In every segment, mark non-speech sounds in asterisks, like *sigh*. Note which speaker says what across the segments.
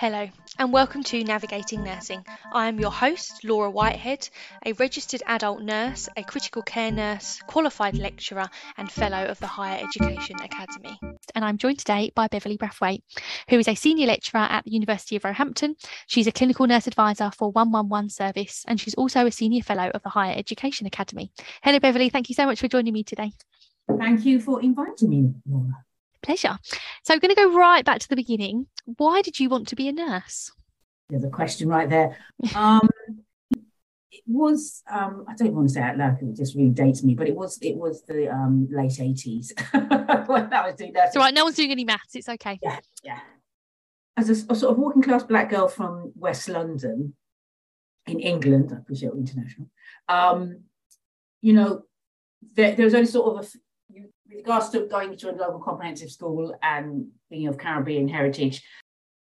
Speaker 1: Hello, and welcome to Navigating Nursing. I am your host, Laura Whitehead, a registered adult nurse, a critical care nurse, qualified lecturer, and fellow of the Higher Education Academy.
Speaker 2: And I'm joined today by Beverley Brathwaite, who is a senior lecturer at the University of Roehampton. She's a clinical nurse advisor for 111 service, and she's also a senior fellow of the Higher Education Academy. Hello, Beverley. Thank you so much for joining me today.
Speaker 3: Thank you for inviting me, Laura.
Speaker 2: Pleasure. So, I'm going to go right back to the beginning. Why did you want to be a nurse?
Speaker 3: There's a question right there. *laughs* Um, it was um, I don't want to say it out loud because it just really dates me, but it was it was the um, late 80s *laughs* when I was doing that.
Speaker 2: So, right, no one's doing any maths. It's okay.
Speaker 3: Yeah, yeah. As a, a, sort of working class black girl from West London in England, I appreciate international. Um, you know, there, there was only sort of a with regards to going to a local comprehensive school and being of Caribbean heritage,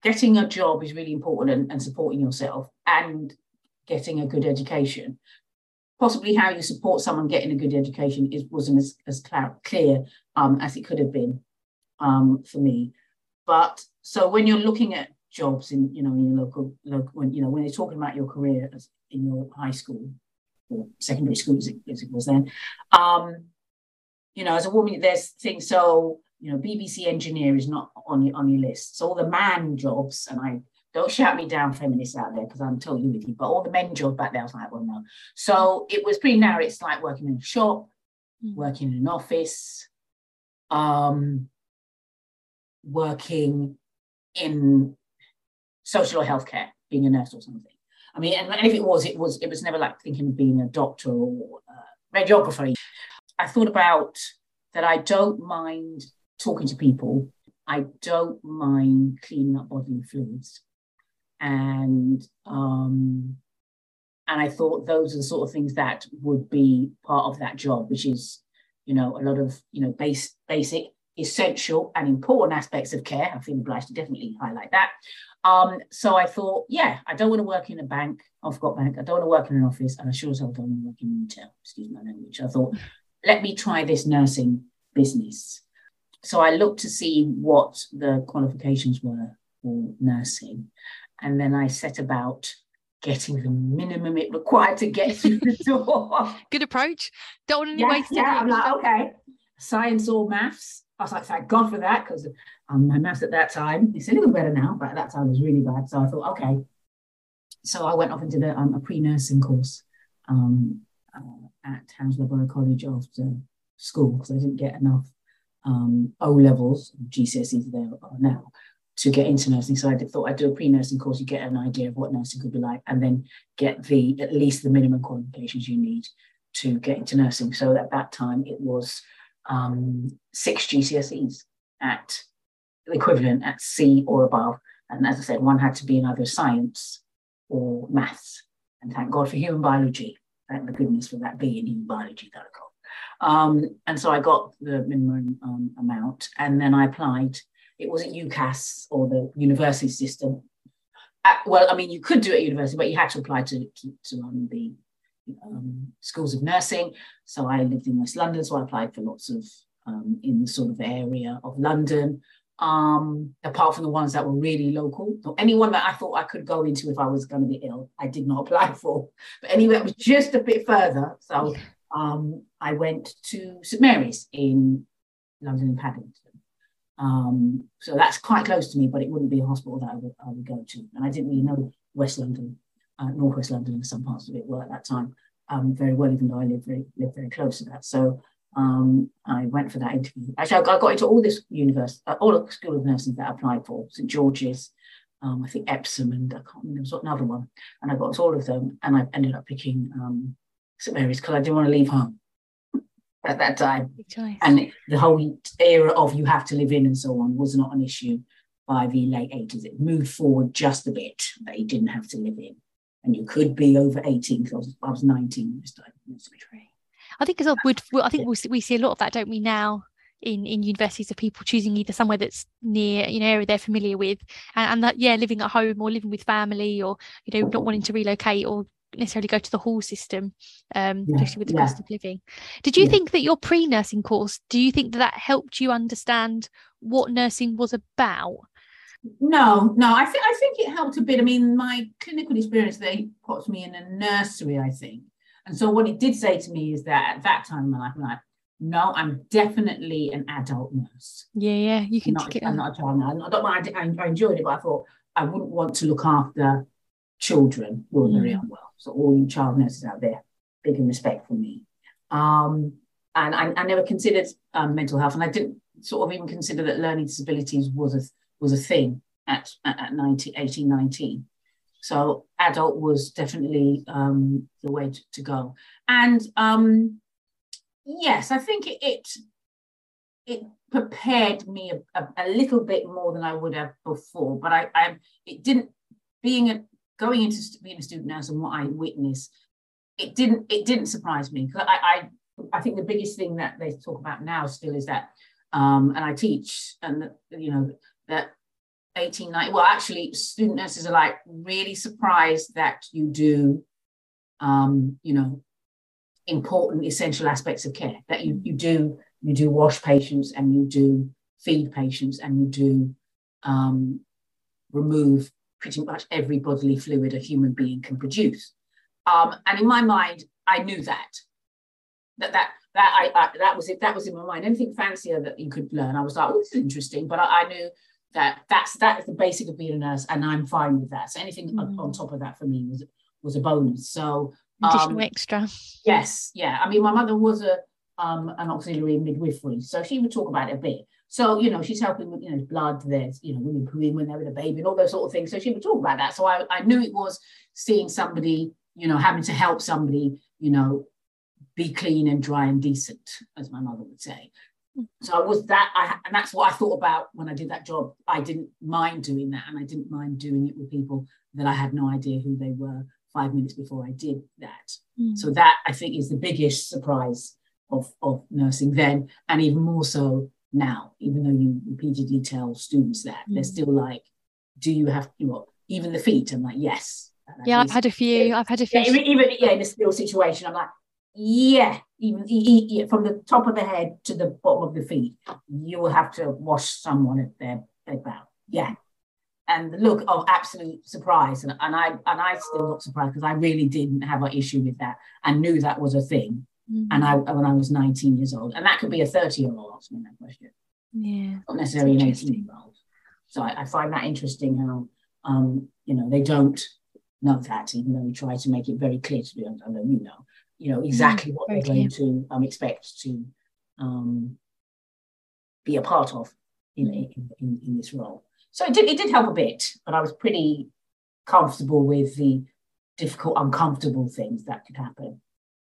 Speaker 3: getting a job is really important and, and supporting yourself and getting a good education. Possibly how you support someone getting a good education is wasn't as, as clear um, as it could have been um, for me. But so when you're looking at jobs in you know in your local local when you know when you're talking about your career as in your high school or secondary school as it, as it was then, um, you know, as a woman, there's things. So, you know, BBC engineer is not on your on your list. So all the man jobs, and I don't shout me down, feminists out there, because I'm totally with you. But all the men jobs back there, I was like, well, no. So it was pretty narrow. It's like working in a shop, mm. working in an office, um, working in social or healthcare, being a nurse or something. I mean, and if it was, it was it was never like thinking of being a doctor or a radiographer. I thought about that I don't mind talking to people. I don't mind cleaning up bodily fluids. And um, and I thought those are the sort of things that would be part of that job, which is, you know, a lot of, you know, base, basic, essential and important aspects of care. I feel obliged to definitely highlight that. Um, so I thought, yeah, I don't want to work in a bank. I've got bank. I don't want to work in an office, and I sure as hell don't want to work in retail. Excuse my language. I thought let me try this nursing business. So I looked to see what the qualifications were for nursing. And then I set about getting the minimum it required to get through the *laughs* door.
Speaker 2: Good approach. Don't want
Speaker 3: to
Speaker 2: yeah, waste
Speaker 3: Yeah, I'm like, okay. Science or maths. I was like, thank God for that, because um, my maths at that time, it's a little better now, but at that time was really bad. So I thought, okay. So I went off and did a, um, a pre-nursing course um, at Hounslow Borough College after school because I didn't get enough um, O levels, GCSEs there are now, to get into nursing. So I thought I'd do a pre-nursing course. You get an idea of what nursing could be like, and then get the at least the minimum qualifications you need to get into nursing. So at that time, it was um, six GCSEs at equivalent at C or above. And as I said, one had to be in either science or maths. And thank God for human biology thank the goodness for that being in biology that I got. Um, and so I got the minimum um, amount, and then I applied. It wasn't UCAS or the university system. At, well, I mean, you could do it at university, but you had to apply to, to, to um, the schools of nursing. So I lived in West London, so I applied for lots of um, in the sort of area of London um, apart from the ones that were really local. So anyone that I thought I could go into if I was going to be ill, I did not *laughs* apply for. But anyway, it was just a bit further. So um, I went to St Mary's in London and Paddington. Um, so that's quite close to me, but it wouldn't be a hospital that I would, I would go to. And I didn't really know West London, uh, Northwest London, and some parts of it were at that time um, very well, even though I lived very, lived very close to that. So um, I went for that interview. Actually, I got into all this university, uh, all the school of nursing that I applied for, St George's, um, I think Epsom, and I can't remember what another one. And I got to all of them, and I ended up picking um, St Mary's because I didn't want to leave home at that time. And the whole era of you have to live in and so on was not an issue by the late 80s. It moved forward just a bit that you didn't have to live in. And you could be over 18 because I was, I was 19 this time.
Speaker 2: I think as well, would I think we we see a lot of that, don't we now? in in universities of people choosing either somewhere that's near you know area they're familiar with and, and that yeah living at home or living with family or you know not wanting to relocate or necessarily go to the hall system um yeah, especially with the yeah. cost of living did you yeah. think that your pre-nursing course do you think that that helped you understand what nursing was about
Speaker 3: No, no, I think I think it helped a bit. I mean, my clinical experience they put me in a nursery, I think. And so what it did say to me is that at that time in my life, I'm like, no, I'm definitely an adult nurse.
Speaker 2: Yeah, yeah, you can
Speaker 3: I'm not,
Speaker 2: it
Speaker 3: I'm not a child now. I don't mind. I, I enjoyed it, but I thought I wouldn't want to look after children who are very
Speaker 2: Mm.
Speaker 3: unwell. So all you child nurses out there, big and respect for me. Um, and I, I never considered um, mental health, and I didn't sort of even consider that learning disabilities was a was a thing at at, at 19, 18, 19. So adult was definitely um, the way to, to go. And um, yes, I think it, it prepared me a, a, a little bit more than I would have before. But I, I it didn't being a going into being a student nurse and what I witnessed, it didn't it didn't surprise me. I, I I think the biggest thing that they talk about now still is that, um, and I teach, and you know that 18, 19, well, actually, student nurses are like really surprised that you do, um, you know, important essential aspects of care. That you you do you do wash patients and you do feed patients and you do um, remove pretty much every bodily fluid a human being can produce. Um, and in my mind, I knew that that that that I, I that was it. That was in my mind. Anything fancier that you could learn, I was like, oh, this is interesting. But I, I knew that that's that is the basic of being a nurse, and I'm fine with that. So anything on,
Speaker 2: Mm.
Speaker 3: on top of that for me was was a bonus. So
Speaker 2: Additional
Speaker 3: um,
Speaker 2: extra.
Speaker 3: Yes, yeah. I mean, my mother was a um an auxiliary midwifery, so she would talk about it a bit. So you know, she's helping with you know blood. There's you know women pooing when they're with a baby and all those sort of things. So she would talk about that. So I I knew it was seeing somebody you know having to help somebody you know be clean and dry and decent, as my mother would say. So I was that, I, and that's what I thought about when I did that job. I didn't mind doing that, and I didn't mind doing it with people that I had no idea who they were five minutes before I did that.
Speaker 2: Mm.
Speaker 3: So that I think is the biggest surprise of, of nursing then, and even more so now, even though you repeatedly tell students that, they're
Speaker 2: Mm.
Speaker 3: still like, do you have, you know, even the feet? I'm like, yes.
Speaker 2: Yeah, I've had a few. I've had a few.
Speaker 3: yeah, even, even yeah, in a still situation, I'm like, yeah, even from the top of the head to the bottom of the feet, you will have to wash someone at their their bow. Yeah. And the look of absolute surprise. And, and I and I still look surprised because I really didn't have an issue with that and knew that was a thing.
Speaker 2: Mm.
Speaker 3: And I when I was 19 years old. And that could be a 30 year old asking that question
Speaker 2: yeah.
Speaker 3: not necessarily an 18 year old. So I, I find that interesting how, um, you know, they don't know that, even though we try to make it very clear to them, I know you know, you know, exactly what
Speaker 2: very
Speaker 3: they're going to um, expect to um, be a part of in, in, in, in this role. So it did, it did help a bit, but I was pretty comfortable with the difficult, uncomfortable things that could happen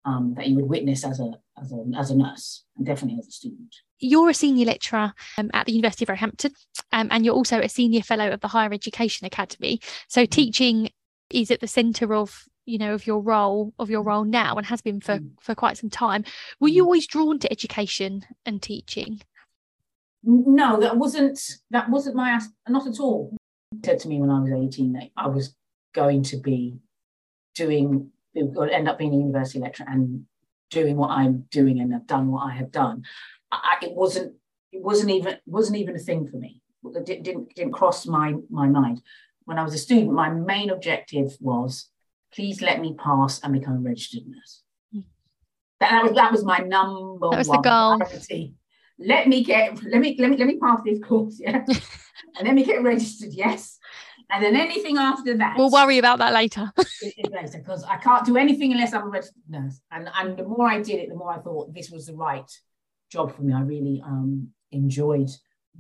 Speaker 3: um, that you would witness as a, as a, as a nurse and definitely as a student.
Speaker 2: You're a senior lecturer um, at the University of Roehampton, um, and you're also a senior fellow of the Higher Education Academy. So teaching is at the centre of you know of your role of your role now and has been for
Speaker 3: Mm.
Speaker 2: for quite some time. Were you
Speaker 3: Mm.
Speaker 2: always drawn to education and teaching?
Speaker 3: No, that wasn't that wasn't my not at all. Said to me when I was 18 that I was going to be doing or end up being a university lecturer and doing what I'm doing and have done what I have done. I- it wasn't it wasn't even wasn't even a thing for me. It didn't didn't cross my my mind. When I was a student, my main objective was please let me pass and become a registered nurse.
Speaker 2: Mm.
Speaker 3: That, that was that was my number
Speaker 2: That was the
Speaker 3: one
Speaker 2: goal.
Speaker 3: priority let me get let me let me let me pass this course, yeah, *laughs* and let me get registered, yes, and then anything after that,
Speaker 2: We'll worry about that later. *laughs*
Speaker 3: later because I can't do anything unless I'm a registered nurse. And and the more I did it, the more I thought this was the right job for me. I really um enjoyed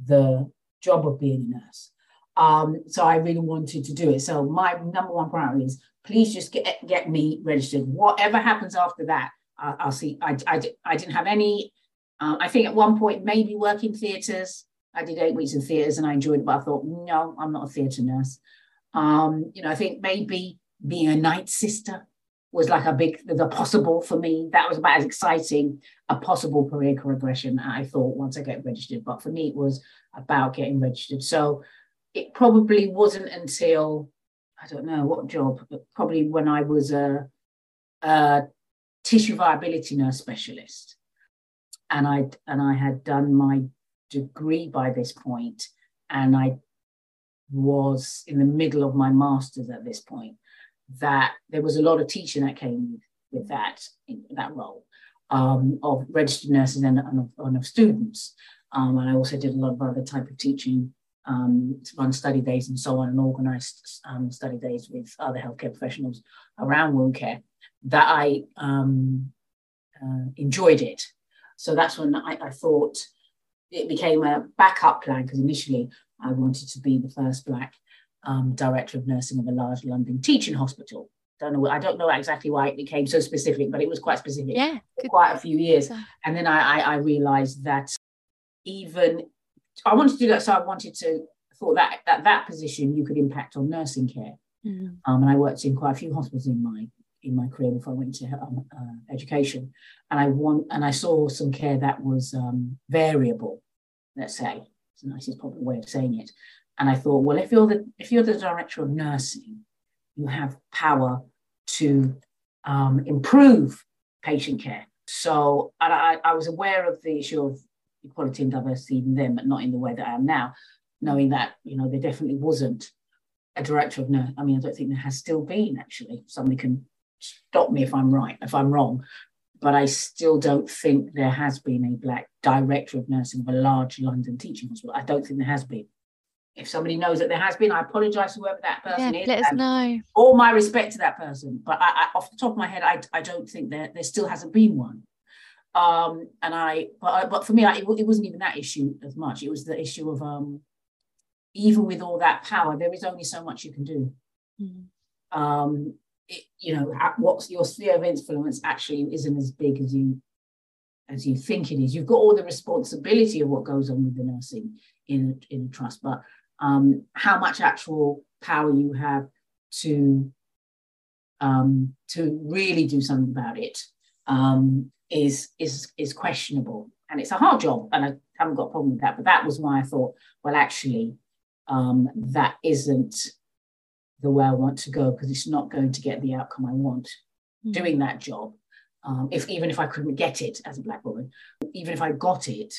Speaker 3: the job of being a nurse. Um, so I really wanted to do it. So my number one priority is please just get get me registered. Whatever happens after that, I'll see. I, I, I didn't have any. Um, I think at one point maybe work in theatres. I did eight weeks in theatres and I enjoyed it, but I thought no, I'm not a theatre nurse. Um, you know, I think maybe being a night sister was like a big the possible for me. That was about as exciting a possible career progression I thought once I get registered. But for me, it was about getting registered. So it probably wasn't until I don't know what job, but probably when I was a, a tissue viability nurse specialist, and I and I had done my degree by this point, and I was in the middle of my master's at this point, that there was a lot of teaching that came with, that that role um, of registered nurses and, and, of, and of students. Um, and I also did a lot of other type of teaching, um, run study days and so on, and organised um, study days with other healthcare professionals around wound care. That I um, uh, enjoyed it. So that's when I, I thought it became a backup plan because initially I wanted to be the first Black um, director of nursing of a large London teaching hospital. Don't know. I don't know exactly why it became so specific, but it was quite specific.
Speaker 2: Yeah,
Speaker 3: for quite a few years. And then I, I, I realised that even I wanted to do that, so I wanted to thought that at that position you could impact on nursing care. Mm. Um, and I worked in quite a few hospitals in my in my career before I went to um, uh, education, and I want and I saw some care that was um, variable. Let's say it's the nicest possible way of saying it. And I thought, well, if you're the if you're the director of nursing, you have power to um, improve patient care. So I, I, was aware of the issue of equality and diversity even then, but not in the way that I am now, knowing that you know there definitely wasn't a director of nurse. I mean, I don't think there has still been actually. Somebody can stop me if I'm right, if I'm wrong, but I still don't think there has been a black director of nursing of a large London teaching hospital. I don't think there has been if somebody knows that there has been, I apologize to whoever that person
Speaker 2: yeah,
Speaker 3: is.
Speaker 2: Let us know.
Speaker 3: All my respect to that person, but I, I, off the top of my head, I, I don't think there there still hasn't been one. Um, and I, but but for me, I, it, it wasn't even that issue as much. It was the issue of um, even with all that power, there is only so much you can do. Mm-hmm. Um, it, you know, what's your sphere of influence actually isn't as big as you as you think it is. You've got all the responsibility of what goes on with the nursing in in a trust, but um, how much actual power you have to um, to really do something about it um, is is is questionable, and it's a hard job, and I haven't got a problem with that. But that was why I thought, well, actually, um, that isn't the way I want to go because it's not going to get the outcome I want mm-hmm. doing that job. Um, if even if I couldn't get it as a black woman, even if I got it,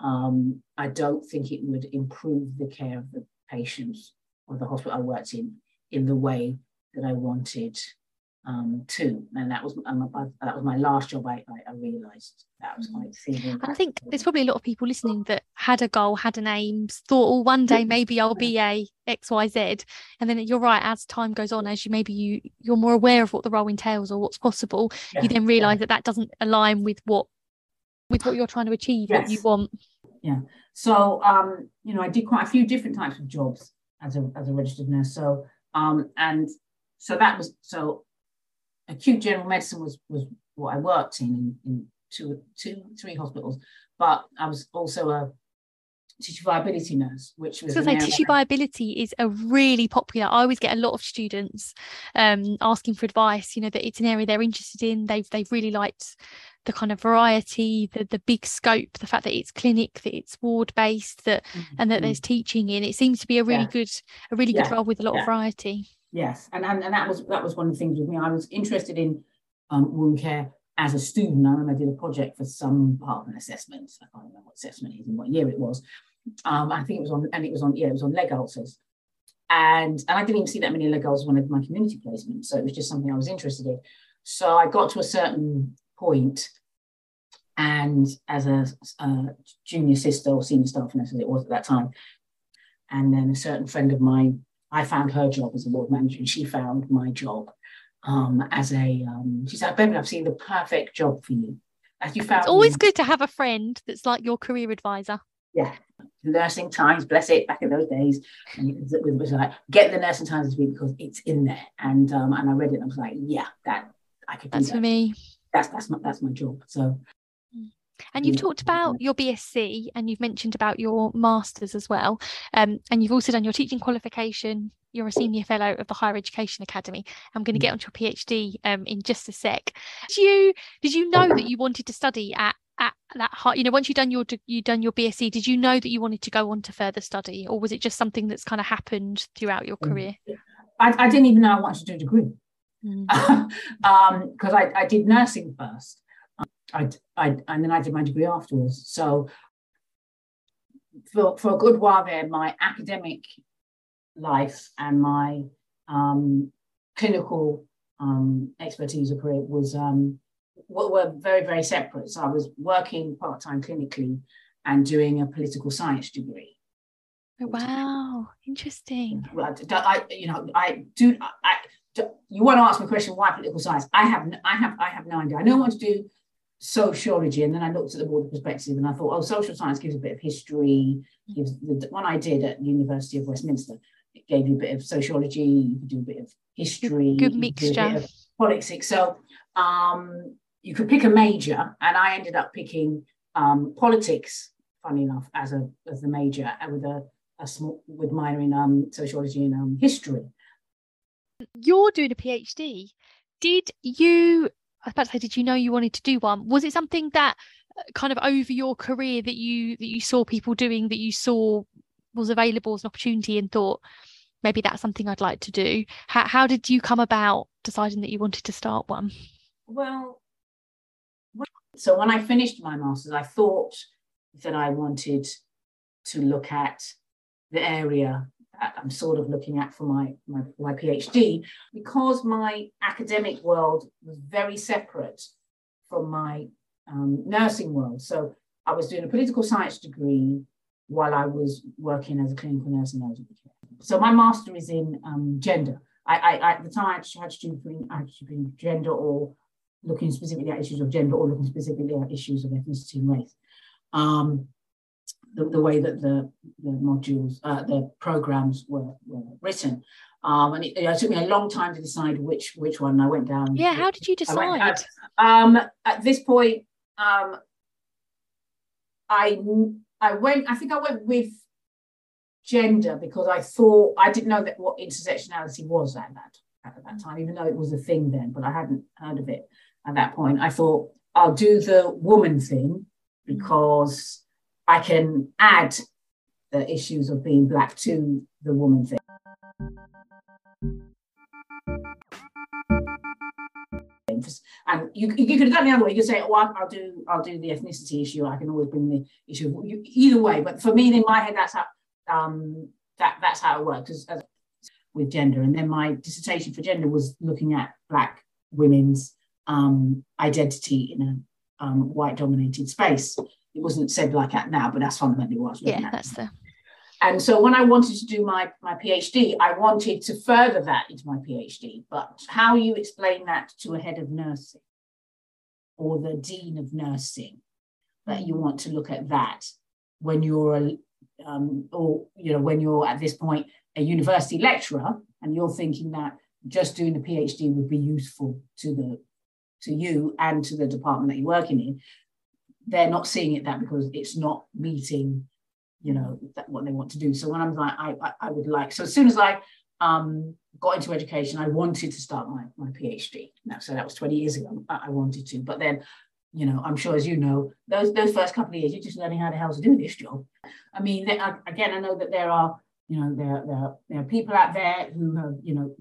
Speaker 3: um, I don't think it would improve the care of the patients or the hospital I worked in in the way that I wanted um, to. And that was um, that was my last job. I, I, I realised that was quite
Speaker 2: serious. I think there's probably a lot of people listening that had a goal, had an aim, thought, "Oh, one day maybe I'll be a X, Y, Z." And then you're right. As time goes on, as you maybe you you're more aware of what the role entails or what's possible, yeah. you then realise yeah. that that doesn't align with what with what you're trying to achieve, yes. what you want.
Speaker 3: Yeah. So, um, you know, I did quite a few different types of jobs as a, as a registered nurse. So, um, and so that was, so acute general medicine was, was what I worked in, in, two, two, three hospitals, but I was also a tissue viability nurse, which was.
Speaker 2: So say tissue viability is a really popular. I always get a lot of students um, asking for advice. You know that it's an area they're interested in. They've they've really liked the kind of variety, the the big scope, the fact that it's clinic, that it's ward based, that mm-hmm. and that there's teaching in. It seems to be a really yeah. good a really yeah. good role with a lot yeah. of variety.
Speaker 3: Yes, and, and and that was that was one of the things with me. I was interested in um, wound care as a student. I remember I did a project for some part of an assessment. I can't remember what assessment is and what year it was. Um, I think it was on, and it was on, yeah, it was on leg ulcers. And, and I didn't even see that many leg ulcers when I did my community placement. So it was just something I was interested in. So I got to a certain point and as a, a junior sister or senior staff nurse as it was at that time, and then a certain friend of mine, I found her job as a ward manager, and she found my job um, as a. Um, she said, "Baby, I've seen the perfect job for you."
Speaker 2: As you found, it's always me. good to have a friend that's like your career advisor.
Speaker 3: Yeah, nursing times, bless it, back in those days, and it was like get the nursing times this week because it's in there. And um, and I read it, and I was like, yeah, that I could.
Speaker 2: That's
Speaker 3: that.
Speaker 2: for me.
Speaker 3: That's that's my that's my job. So.
Speaker 2: And you've talked about your BSc and you've mentioned about your masters as well. Um, and you've also done your teaching qualification. You're a senior fellow of the Higher Education Academy. I'm going to get onto your PhD um, in just a sec. Did you did you know that you wanted to study at at that high you know once you done your you done your bsc did you know that you wanted to go on to further study or was it just something that's kind of happened throughout your mm. career
Speaker 3: i, I didn't even know i wanted to do a degree because mm. *laughs* um, I, I did nursing first I, I and then i did my degree afterwards so for, for a good while there my academic life and my um, clinical um, expertise or career was um, were very very separate. So I was working part time clinically and doing a political science degree.
Speaker 2: Oh, wow, interesting.
Speaker 3: Well, I, you know, I do. I, you want to ask me a question? Why political science? I have, I have, I have no idea. I know I want to do sociology, and then I looked at the broader perspective, and I thought, oh, social science gives a bit of history. Gives the one I did at the University of Westminster. It gave you a bit of sociology. You could do a bit of history.
Speaker 2: Good mixture.
Speaker 3: Politics. So um, you could pick a major, and I ended up picking um, politics. Funny enough, as a as the major, and with a, a small with minor in um, sociology and um, history.
Speaker 2: You're doing a PhD. Did you? I was about to say, did you know you wanted to do one? Was it something that uh, kind of over your career that you that you saw people doing that you saw was available as an opportunity and thought maybe that's something I'd like to do? How how did you come about deciding that you wanted to start one?
Speaker 3: Well, so when I finished my master's, I thought that I wanted to look at the area I'm sort of looking at for my, my, my PhD, because my academic world was very separate from my um, nursing world. So I was doing a political science degree while I was working as a clinical nurse in care. So my master is in um, gender. I, I, at the time I had to do had to gender or looking specifically at issues of gender or looking specifically at issues of ethnicity and race. Um, the, the way that the, the modules, uh, the programs were, were written. Um, and it, it, took me a long time to decide which which one I went down.
Speaker 2: Yeah, how did you decide?
Speaker 3: At, um, at this point, um, I I went. I think I went with gender because I thought I didn't know that what intersectionality was at that at that time, even though it was a thing then, but I hadn't heard of it at that point. I thought I'll do the woman thing because I can add the issues of being black to the woman thing. And you, you could have done the other way. You could say, "Oh, I'll, do I'll do the ethnicity issue. I can always bring the issue." Either way, but for me, in my head, that's how um, that that's how it works as, as with gender. And then my dissertation for gender was looking at Black women's um, identity in a um, white dominated space it wasn't said like that now, but that's fundamentally what I was
Speaker 2: yeah,
Speaker 3: at.
Speaker 2: that's the.
Speaker 3: And so when I wanted to do my, my PhD, I wanted to further that into my PhD. But how you explain that to a head of nursing or the dean of nursing, that you want to look at that when you're a, um, or you know when you're at this point a university lecturer and you're thinking that just doing a PhD would be useful to the to you and to the department that you're working in they're not seeing it that because it's not meeting you know that, what they want to do. So when i'm like I, I, I would like so as soon as i um, got into education i wanted to start my, my phd now so that was 20 years ago I, I wanted to. But then you know i'm sure as you know those those first couple of years you're just learning how the hell to do this job. I mean again i know that there are you know there, there, there are people out there who have you know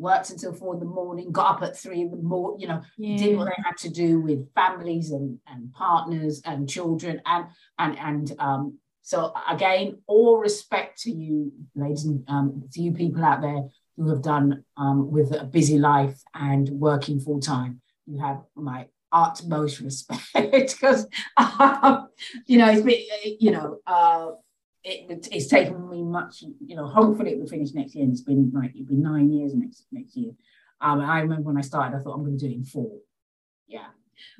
Speaker 3: worked until four in the morning, got up at three in the morning, you know, yeah. did what they had to do with families and, and partners and children. And and and um, so again, all respect to you, ladies and um, to you people out there who have done um, with a busy life and working full time. You have my utmost respect *laughs* because *laughs* um, you know it's been you know uh, it, it's taken me much, you know, hopefully it will finish next year. And it's been like, it'll be nine years next next year. Um, I remember when I started, I thought I'm going to do it in four. Yeah.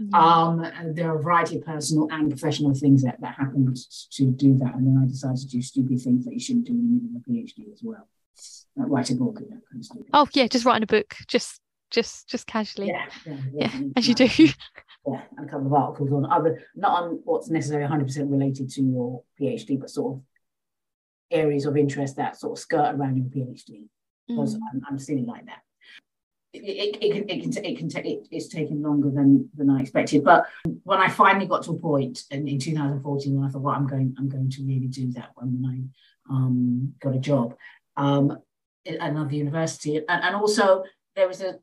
Speaker 3: Mm-hmm. Um, and there are a variety of personal and professional things that, that happened to do that. And then I decided to do stupid things that you shouldn't do in the middle of a PhD as well. Like write a book kind of.
Speaker 2: Oh yeah, just writing a book, just just just casually.
Speaker 3: Yeah,
Speaker 2: yeah, yeah, yeah as you do.
Speaker 3: yeah, and a couple of articles on other, not on what's necessarily 100% related to your PhD, but sort of areas of interest that sort of skirt around your PhD because mm. I'm, I'm silly like that. It, it, it, can it can it can take it, it's taken longer than than I expected. But when I finally got to a point in, in 2014 when I thought, well, I'm going I'm going to really do that when I um, got a job um, at another university, and, and also there was a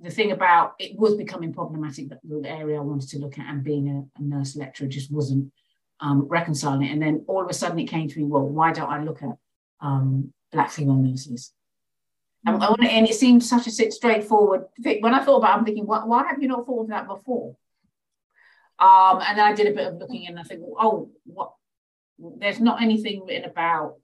Speaker 3: the thing about it was becoming problematic that the area I wanted to look at and being a, a nurse lecturer just wasn't um, reconciling it. And then all of a sudden it came to me, well, why don't I look at um, black female nurses. And, and it seemed such a straightforward thing. When I thought about it, I'm thinking, why, why have you not thought of that before? Um, and then I did a bit of looking and I think, oh, what? There's not anything written about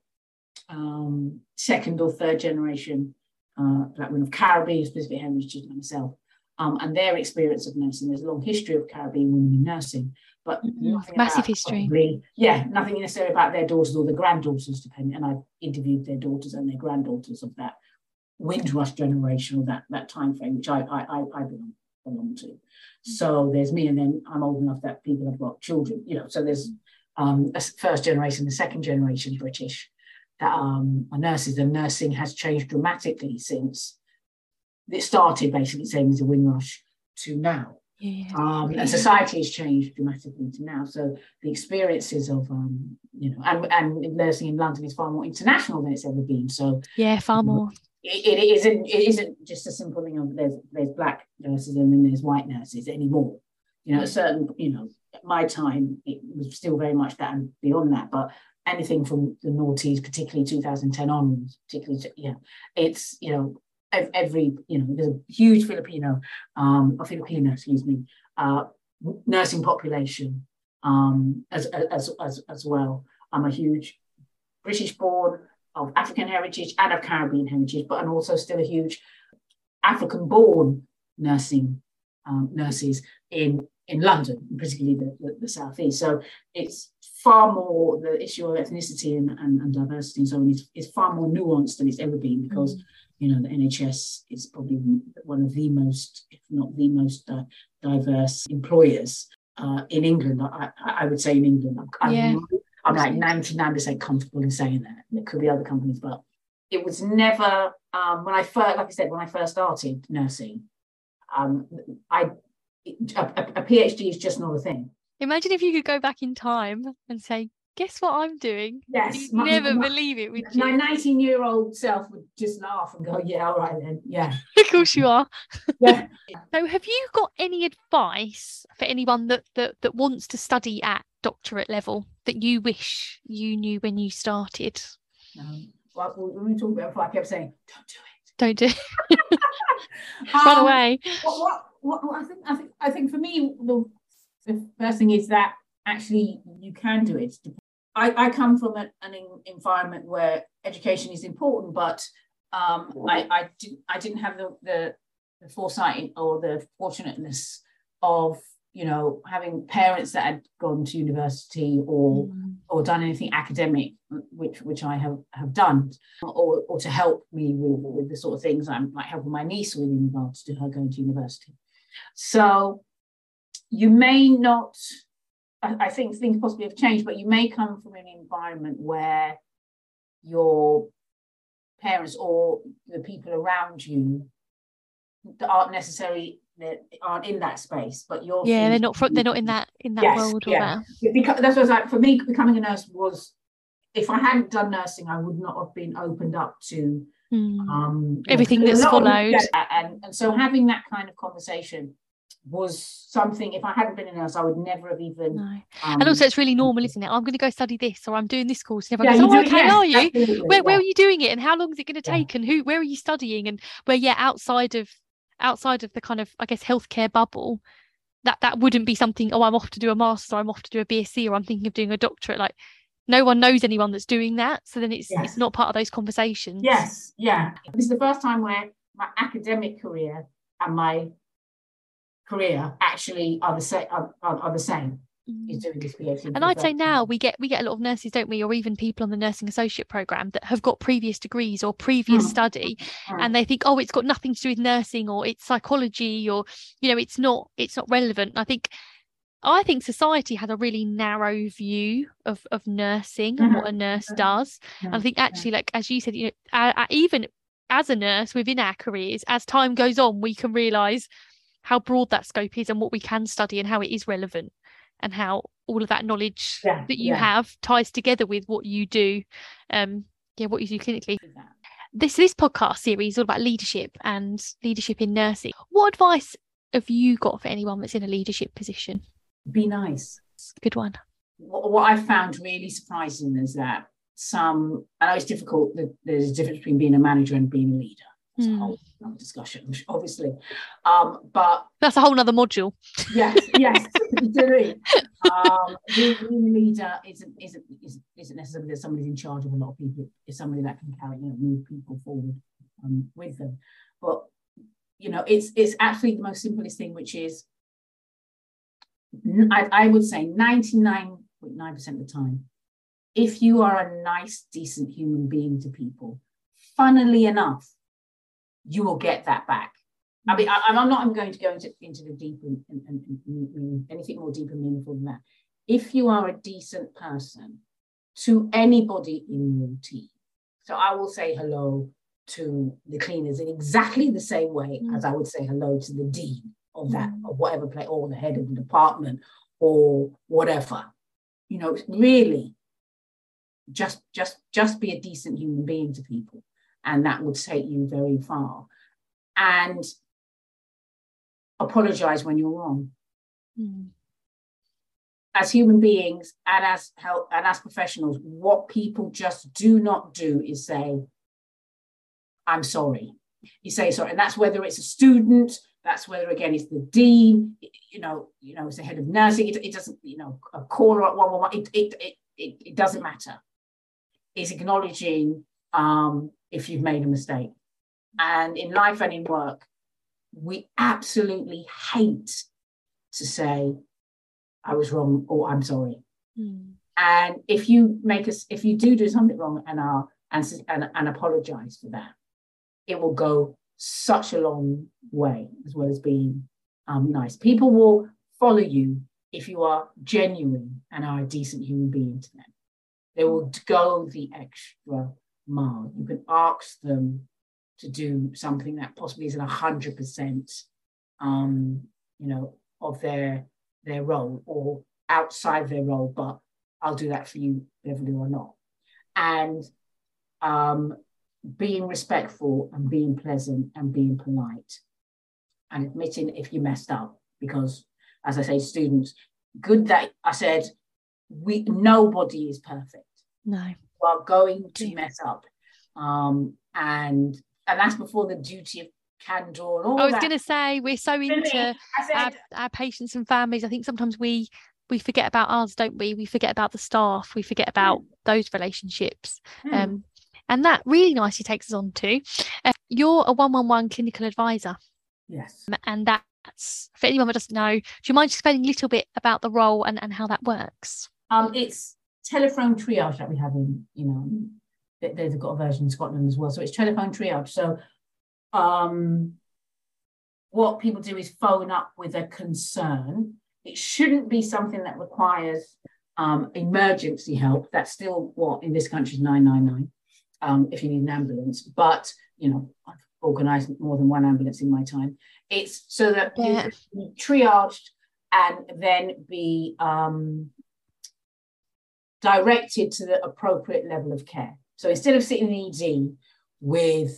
Speaker 3: um, second or third generation uh, black women of Caribbean specific heritage like myself, um, and their experience of nursing. There's a long history of Caribbean women in nursing, but
Speaker 2: mm-hmm. massive history.
Speaker 3: Probably, yeah, nothing necessarily about their daughters or their granddaughters, depending. And I interviewed their daughters and their granddaughters of that Windrush generation or that that time frame, which I I I, I belong belong to. So there's me, and then I'm old enough that people have got children, you know. So there's um, a first generation, the second generation British that um, are nurses, and nursing has changed dramatically since it started basically same as the Windrush to now.
Speaker 2: Yeah.
Speaker 3: Um, and society has changed dramatically to now. So the experiences of, um, you know, and, and nursing in London is far more international than it's ever been. So
Speaker 2: yeah, far more
Speaker 3: it, it isn't it isn't just a simple thing of there's there's black nurses and then there's white nurses anymore. You know, a certain you know my time it was still very much that and beyond that, but anything from the noughties, particularly 2010 onwards, particularly yeah, it's you know every you know there's a huge Filipino um or Filipino excuse me uh nursing population um as as as as well. I'm a huge British born of African heritage and of Caribbean heritage, but and also still a huge African-born nursing um, nurses in in London, particularly the, the, the southeast. So it's far more the issue of ethnicity and, and, and diversity and so on is, is far more nuanced than it's ever been because mm. You know the NHS is probably one of the most, if not the most uh, diverse employers uh, in England. I, I, would say in England. I'm,
Speaker 2: yeah.
Speaker 3: I'm like 99% comfortable in saying that. There could be other companies, but it was never um, when I first, like I said, when I first started nursing, um, I a, a, PhD is just not a thing.
Speaker 2: Imagine if you could go back in time and say, "Guess what I'm doing?"
Speaker 3: Yes,
Speaker 2: my, never my, believe it. Would
Speaker 3: my 19 year old self would just laugh and go, "Yeah, all right then, yeah." *laughs*
Speaker 2: of course you are.
Speaker 3: yeah. *laughs*
Speaker 2: So, have you got any advice for anyone that that that wants to study at doctorate level that you wish you knew when you started?
Speaker 3: Um, well, when we talk about it, I kept saying,
Speaker 2: don't do it. Don't do it. *laughs* Run um, away.
Speaker 3: What, what, what, I think, I think, I think for me, the, the first thing is that actually you can do it. I, I come from an, an environment where education is important, but um, I, I, didn't, I didn't have the, the, the foresight or the fortunateness of you know, having parents that had gone to university or mm. or done anything academic, which which I have have done, or, or to help me with, with the sort of things I'm like helping my niece with in regards to her going to university. So you may not, I, I think things possibly have changed, but you may come from an environment where your parents or the people around you aren't necessarily that aren't in that space, but you're
Speaker 2: yeah, they're not they're not in that in that yes, world. Yeah,
Speaker 3: that. because that's what like for me. Becoming a nurse was, if I hadn't done nursing, I would not have been opened up to
Speaker 2: mm. um, everything that's followed. Of,
Speaker 3: yeah, and and so having that kind of conversation was something if I hadn't been a nurse, I would never have even. No.
Speaker 2: Um, and also, it's really normal, isn't it? I'm going to go study this, or I'm doing this course. And everyone yeah, goes, "Oh, okay, yes, are you? Where, yeah. where are you doing it? And how long is it going to take? Yeah. And who? Where are you studying? And where, yeah, outside of outside of the kind of I guess healthcare bubble, that that wouldn't be something. Oh, I'm off to do a master. Or I'm off to do a BSc, or I'm thinking of doing a doctorate. Like no one knows anyone that's doing that, so then it's yes. it's not part of those conversations.
Speaker 3: Yes, yeah. This is the first time where my academic career and my career actually are the same are, are, are the same is doing this PhD.
Speaker 2: And I'd say now we get we get a lot of nurses, don't we, or even people on the nursing associate program that have got previous degrees or previous mm. study, mm. and they think, oh, it's got nothing to do with nursing or it's psychology or you know, it's not it's not relevant. I think I think society has a really narrow view of of nursing mm-hmm. and what a nurse mm-hmm. does. And I think actually, like as you said, you know, uh, uh, even as a nurse within our careers, as time goes on, we can realise how broad that scope is and what we can study and how it is relevant and how all of that knowledge yeah, that you yeah. have ties together with what you do um yeah what you do clinically. This this podcast series is all about leadership and leadership in nursing. What advice have you got for anyone that's in a leadership position?
Speaker 3: Be nice.
Speaker 2: Good one.
Speaker 3: What, what i found really surprising is that some, I know it's difficult, there's a difference between being a manager and being a leader. It's mm. a hmm. whole discussion, obviously. Um, but
Speaker 2: that's a whole nother module.
Speaker 3: Yes, yes. um, being, a leader isn't, isn't, isn't, isn't necessarily that somebody's in charge of a lot of people. It's somebody that can carry, you know, move people forward um, with them. But you know, it's it's actually the most simplest thing, which is I, I would say 99.9% of the time, if you are a nice, decent human being to people, funnily enough, you will get that back. I mean, I, am not I'm going to go into, into the deep and, and, and, and anything more deep and meaningful than that. If you are a decent person to anybody in your team, so I will say hello to the cleaners in exactly the same way mm. as I would say hello to the dean of that mm. of whatever place or the head of the department or whatever. You know, really just just just be a decent human being to people and that would take you very far. And apologize when you're wrong. Mm. as human beings and as help and as professionals what people just do not do is say i'm sorry. You say sorry and that's whether it's a student that's whether again it's the dean you know you know it's the head of nursing it, it doesn't you know a caller at 111 it, it, it, it, it doesn't matter. Is acknowledging um, if you've made a mistake. And in life and in work, we absolutely hate to say, I was wrong or I'm sorry. Mm. And if you make us, if you do do something wrong and are and, and, and apologize for that, it will go such a long way as well as being um, nice. People will follow you if you are genuine and are a decent human being to them. They will go the extra You can ask them to do something that possibly isn't hundred percent, um, you know, of their their role or outside their role, but I'll do that for you, Beverley, or not. And um, being respectful and being pleasant and being polite and admitting if you messed up, because as I say, students, good that I said we nobody is perfect.
Speaker 2: No.
Speaker 3: Are going to mess up. Um, and and that's before the duty of candor
Speaker 2: I was gonna say we're so into said, our, our patients and families. I think sometimes we we forget about ours, don't we? We forget about the staff, we forget about mm. those relationships. Mm. Um, and that really nicely takes us on to uh, you're a 111 clinical advisor.
Speaker 3: Yes.
Speaker 2: And that's for anyone that doesn't know, do you mind explaining a little bit about the role and, and how that works?
Speaker 3: Um, it's telephone triage that we have in, you know, they've got a version in Scotland as well. So it's telephone triage. So um, what people do is phone up with a concern. It shouldn't be something that requires um, emergency help. That's still what in this country is 999 um, if you need an ambulance. But, you know, I've organised more than one ambulance in my time. It's so that yeah. you can be triaged and then be um, directed to the appropriate level of care. So instead of sitting in ED with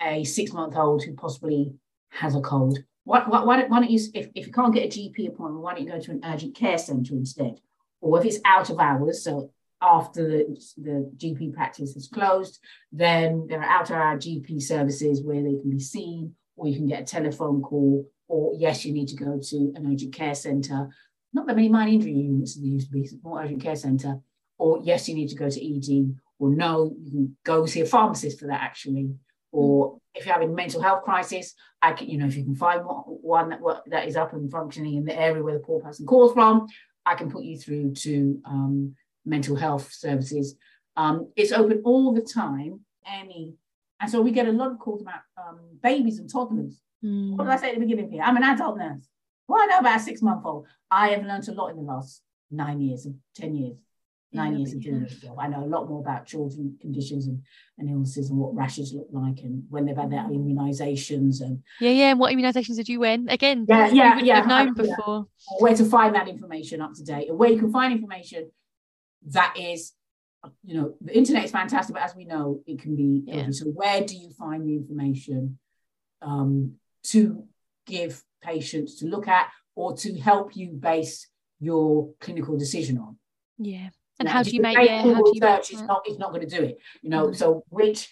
Speaker 3: a six month old who possibly has a cold, why, why, why, don't, why don't you, if, if you can't get a GP appointment, why don't you go to an urgent care centre instead? Or if it's out of hours, so after the, the GP practice is closed, then there are out of hour GP services where they can be seen, or you can get a telephone call, or yes, you need to go to an urgent care centre. Not that many minor injury units there used to be, more urgent care centre or yes, you need to go to ED, or no, you can go see a pharmacist for that actually. Or if you're having a mental health crisis, I can, you know, if you can find one that that is up and functioning in the area where the poor person calls from, I can put you through to um, mental health services. Um, it's open all the time. Any, and so we get a lot of calls about um, babies and toddlers. Mm. What did I say at the beginning here? I'm an adult nurse. Well, I know about a six month old. I have learned a lot in the last nine years, ten years nine years of doing this job. I know a lot more about children conditions and, and illnesses and what rashes look like and when they've had their mm. immunisations and
Speaker 2: yeah, yeah. And what immunisations did you win? Again,
Speaker 3: yeah, yeah, yeah.
Speaker 2: Have known *laughs* before.
Speaker 3: Yeah. Where to find that information up to date and where you can find information that is, you know, the internet is fantastic, but as we know, it can be. Yeah. So where do you find the information um, to give patients to look at or to help you base your clinical decision on?
Speaker 2: Yeah And how do you make yeah? How do you make
Speaker 3: search is
Speaker 2: that?
Speaker 3: not is not going to do it. You know,
Speaker 2: Mhm.
Speaker 3: so which,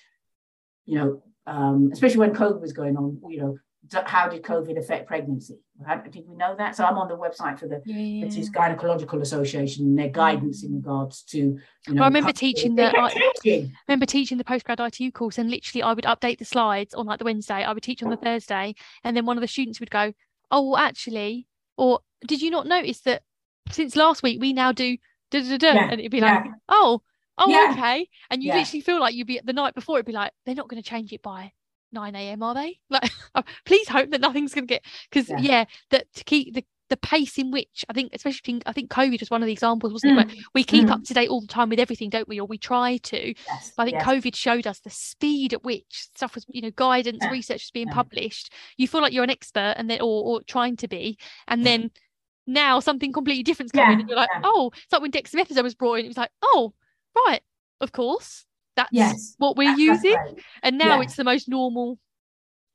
Speaker 3: you know, um, especially when COVID was going on, you know, how did COVID affect pregnancy? How, did we know that? So I'm on the website for the
Speaker 2: Yeah.
Speaker 3: British Gynecological Association and their guidance in regards to, you know,
Speaker 2: I remember teaching the- I-
Speaker 3: changing.
Speaker 2: remember teaching the postgrad ITU course and literally I would update the slides on like the Wednesday, I would teach on the Thursday, and then one of the students would go, Oh, well, actually, or did you not notice that since last week we now do da da da?
Speaker 3: Yeah,
Speaker 2: And it'd be
Speaker 3: yeah.
Speaker 2: like, Oh, oh,
Speaker 3: Yeah.
Speaker 2: okay. And you
Speaker 3: Yeah.
Speaker 2: literally feel like you'd be the night before, it'd be like, they're not going to change it by 9 a.m., are they? *laughs* Like, *laughs* please hope that nothing's going to get because
Speaker 3: Yeah.
Speaker 2: yeah. that to keep the the pace in which I think, especially I think COVID was one of the examples, wasn't it? Where
Speaker 3: Mm,
Speaker 2: we keep
Speaker 3: mm.
Speaker 2: up to date all the time with everything, don't we? Or we try to.
Speaker 3: yes,
Speaker 2: I think
Speaker 3: yes.
Speaker 2: COVID showed us the speed at which stuff was, you know, guidance,
Speaker 3: Yeah,
Speaker 2: research was being
Speaker 3: yeah.
Speaker 2: published. You feel like you're an expert and then or, or trying to be. And
Speaker 3: Yeah.
Speaker 2: then now something completely different's coming
Speaker 3: Yeah,
Speaker 2: and you're like,
Speaker 3: yeah.
Speaker 2: oh, it's like when dexamethasone was brought in, it was like, oh, right, of course. That's
Speaker 3: Yes,
Speaker 2: what we're
Speaker 3: that's
Speaker 2: using.
Speaker 3: right.
Speaker 2: And now
Speaker 3: Yeah.
Speaker 2: it's the most normal,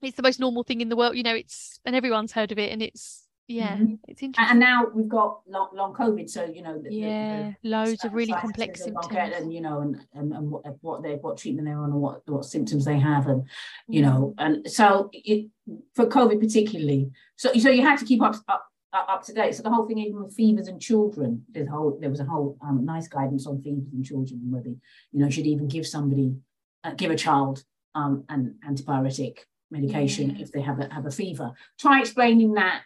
Speaker 2: it's the most normal thing in the world, you know, it's and everyone's heard of it and it's yeah,
Speaker 3: Mhm.
Speaker 2: it's interesting.
Speaker 3: and now we've got long, long COVID, so you know, the, the- the-
Speaker 2: yeah, loads of really complex symptoms.
Speaker 3: and you know and and, and what, what they what treatment they're on and what what symptoms they have and you
Speaker 2: Mm.
Speaker 3: know and so it for covid particularly so so you had to keep up up up to date. So the whole thing even with fevers and children there's a whole there was a whole um, NICE guidance on fevers and children and whether you know should even give somebody uh, give a child um an antibiotic medication if they have a have a fever. Try explaining that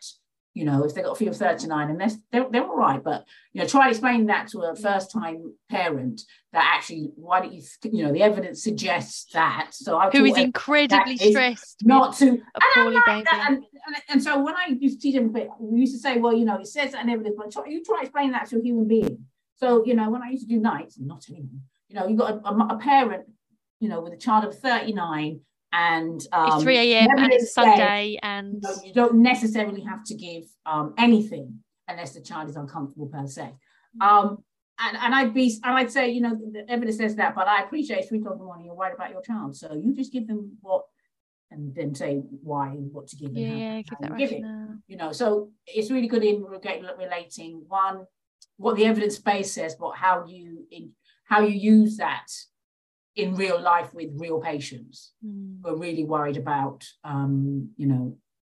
Speaker 3: you know if they got a fever of 39 and they're, they're, they're all right but you know try explaining that to a first time parent that actually why don't you you know the evidence suggests that so I
Speaker 2: Who is incredibly stressed with
Speaker 3: not to
Speaker 2: a
Speaker 3: and
Speaker 2: poorly
Speaker 3: like
Speaker 2: baby.
Speaker 3: that, and, and, and so when I used to teach them, we used to say, well, you know, it says that in evidence, but try, you try explaining that to a human being. So, you know, when I used to do nights, not anymore, you know, you got a, a, a parent, you know, with a child of 39 and um,
Speaker 2: it's 3 a.m. and it's
Speaker 3: says,
Speaker 2: Sunday
Speaker 3: you,
Speaker 2: and
Speaker 3: know, you don't necessarily have to give um, anything unless the child is uncomfortable per se. Um, and, and I'd be and I'd say, you know, the evidence says that, but I appreciate three o'clock in the morning, you're worried about your child. So you just give them what and then say why and what to give them.
Speaker 2: yeah,
Speaker 3: how-
Speaker 2: yeah, give
Speaker 3: you
Speaker 2: that
Speaker 3: give it you know so it's really good in relating one what the evidence base says but how you in how you use that in real life with real patients
Speaker 2: Mm.
Speaker 3: who are really worried about um you know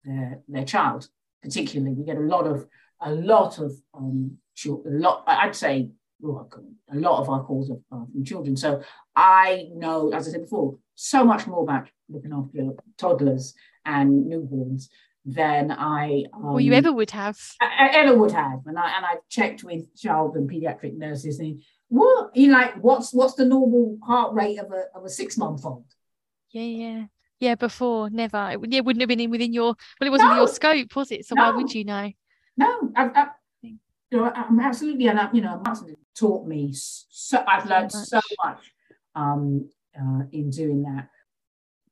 Speaker 3: their their child particularly we get a lot of a lot of um a lot i'd say well, a lot of our calls are, are from children so i know as i said before so much more about looking after toddlers and newborns than i um,
Speaker 2: Or you ever would have.
Speaker 3: I- I- Ella would have, and I and I've checked with child and pediatric nurses, and what you like, what's what's the normal heart rate of a of a six month old?
Speaker 2: Yeah, yeah. Yeah, before never. It, yeah, wouldn't have been in within your well, it wasn't within your scope, was it? So why would you know?
Speaker 3: No, I, I, you know, I'm absolutely, and I, you know, Martin taught me so. I've learned
Speaker 2: much.
Speaker 3: so much um, uh, in doing that.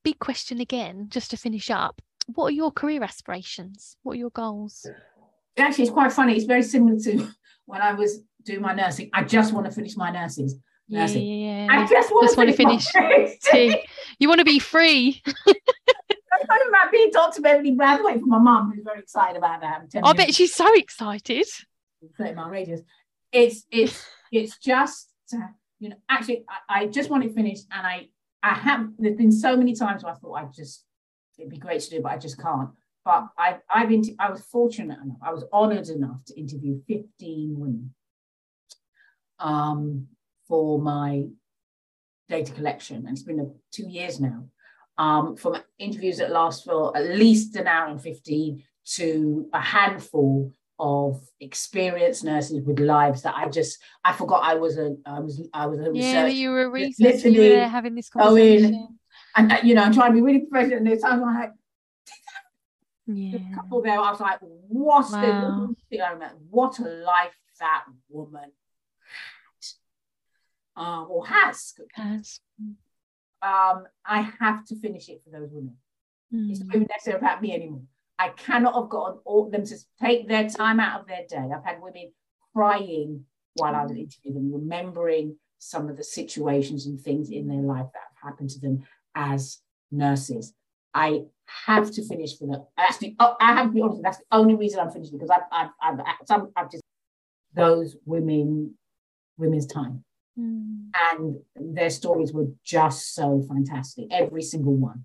Speaker 2: Big question again, just to finish up. What are your career aspirations? What are your goals?
Speaker 3: Actually, it's quite funny. It's very similar to *laughs* when I was doing my nursing. I just want to finish my nurses.
Speaker 2: Yeah,
Speaker 3: Nursing.
Speaker 2: yeah,
Speaker 3: I just want
Speaker 2: Just
Speaker 3: to
Speaker 2: wanna
Speaker 3: finish.
Speaker 2: finish. *laughs*
Speaker 3: my
Speaker 2: you want to be free.
Speaker 3: I'm talking about being Dr. Beverley Brathwaite for my mum, who's very excited about that.
Speaker 2: I bet she's so excited.
Speaker 3: 30 mile radius. It's it's it's just uh, you know actually I, I just want it finished and I I have there's been so many times where I thought I just it'd be great to do but I just can't. But I I've been I was fortunate enough I was honored enough to interview 15 women um for my data collection and it's been a, two years now um from interviews that last for at least an hour and 15 to a handful of experienced nurses with lives that I just I forgot I was a I was I was a
Speaker 2: Yeah, you were a researcher. You were having this
Speaker 3: go in. And uh, you know I'm trying to be really professional and there's times I'm like
Speaker 2: Yeah.
Speaker 3: the couple there I was like what
Speaker 2: Wow.
Speaker 3: the what a life that woman had um, or has
Speaker 2: Has.
Speaker 3: um I have to finish it for those women it's
Speaker 2: Mm.
Speaker 3: not even necessarily about me anymore. I cannot have gotten all them to take their time out of their day. I've had women crying while I was interviewing them, remembering some of the situations and things in their life that have happened to them as nurses. I have to finish for them. That's the, oh, I have to be honest, that's the only reason I'm finishing because I've, I've, I've, some, I've just, those women women's time.
Speaker 2: Mm.
Speaker 3: And their stories were just so fantastic, every single one,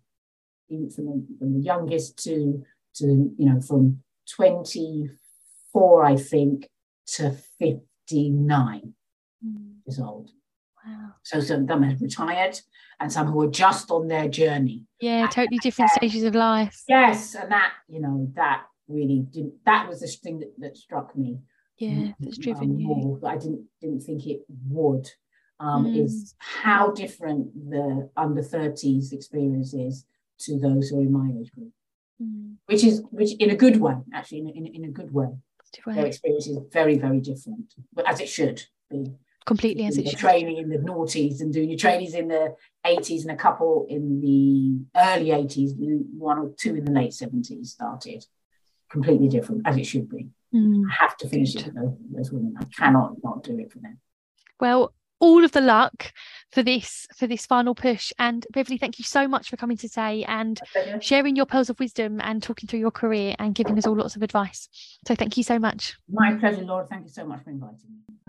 Speaker 3: even from the, from the youngest to, to, you know, from 24, I think, to 59
Speaker 2: Mm.
Speaker 3: years old.
Speaker 2: Wow.
Speaker 3: So some of them had retired and some who were just on their journey.
Speaker 2: Yeah, totally different stages of life.
Speaker 3: Yes, and that, you know, that really didn't that was the thing that, that struck me.
Speaker 2: Yeah, that's
Speaker 3: um,
Speaker 2: driven you.
Speaker 3: more, that I didn't didn't think it would. Um,
Speaker 2: Mm.
Speaker 3: is how different the under 30s experience is to those who are in my age group,
Speaker 2: Mm.
Speaker 3: which is which in a good way, actually, in a, in, a- in a good way. Their experience is very, very different, but as it should be.
Speaker 2: Completely as it should.
Speaker 3: training in the noughties and doing your trainees in the 80s and a couple in the early 80s, one or two in the late 70s started. Completely different, as it should be.
Speaker 2: Mm.
Speaker 3: I have to finish it for those, those women. I cannot not do it for them.
Speaker 2: Well, all of the luck for this for this final push. And Beverley thank you so much for coming today and sharing your pearls of wisdom and talking through your career and giving us all lots of advice. So thank you so much.
Speaker 3: My pleasure laura. Thank you so much for inviting me.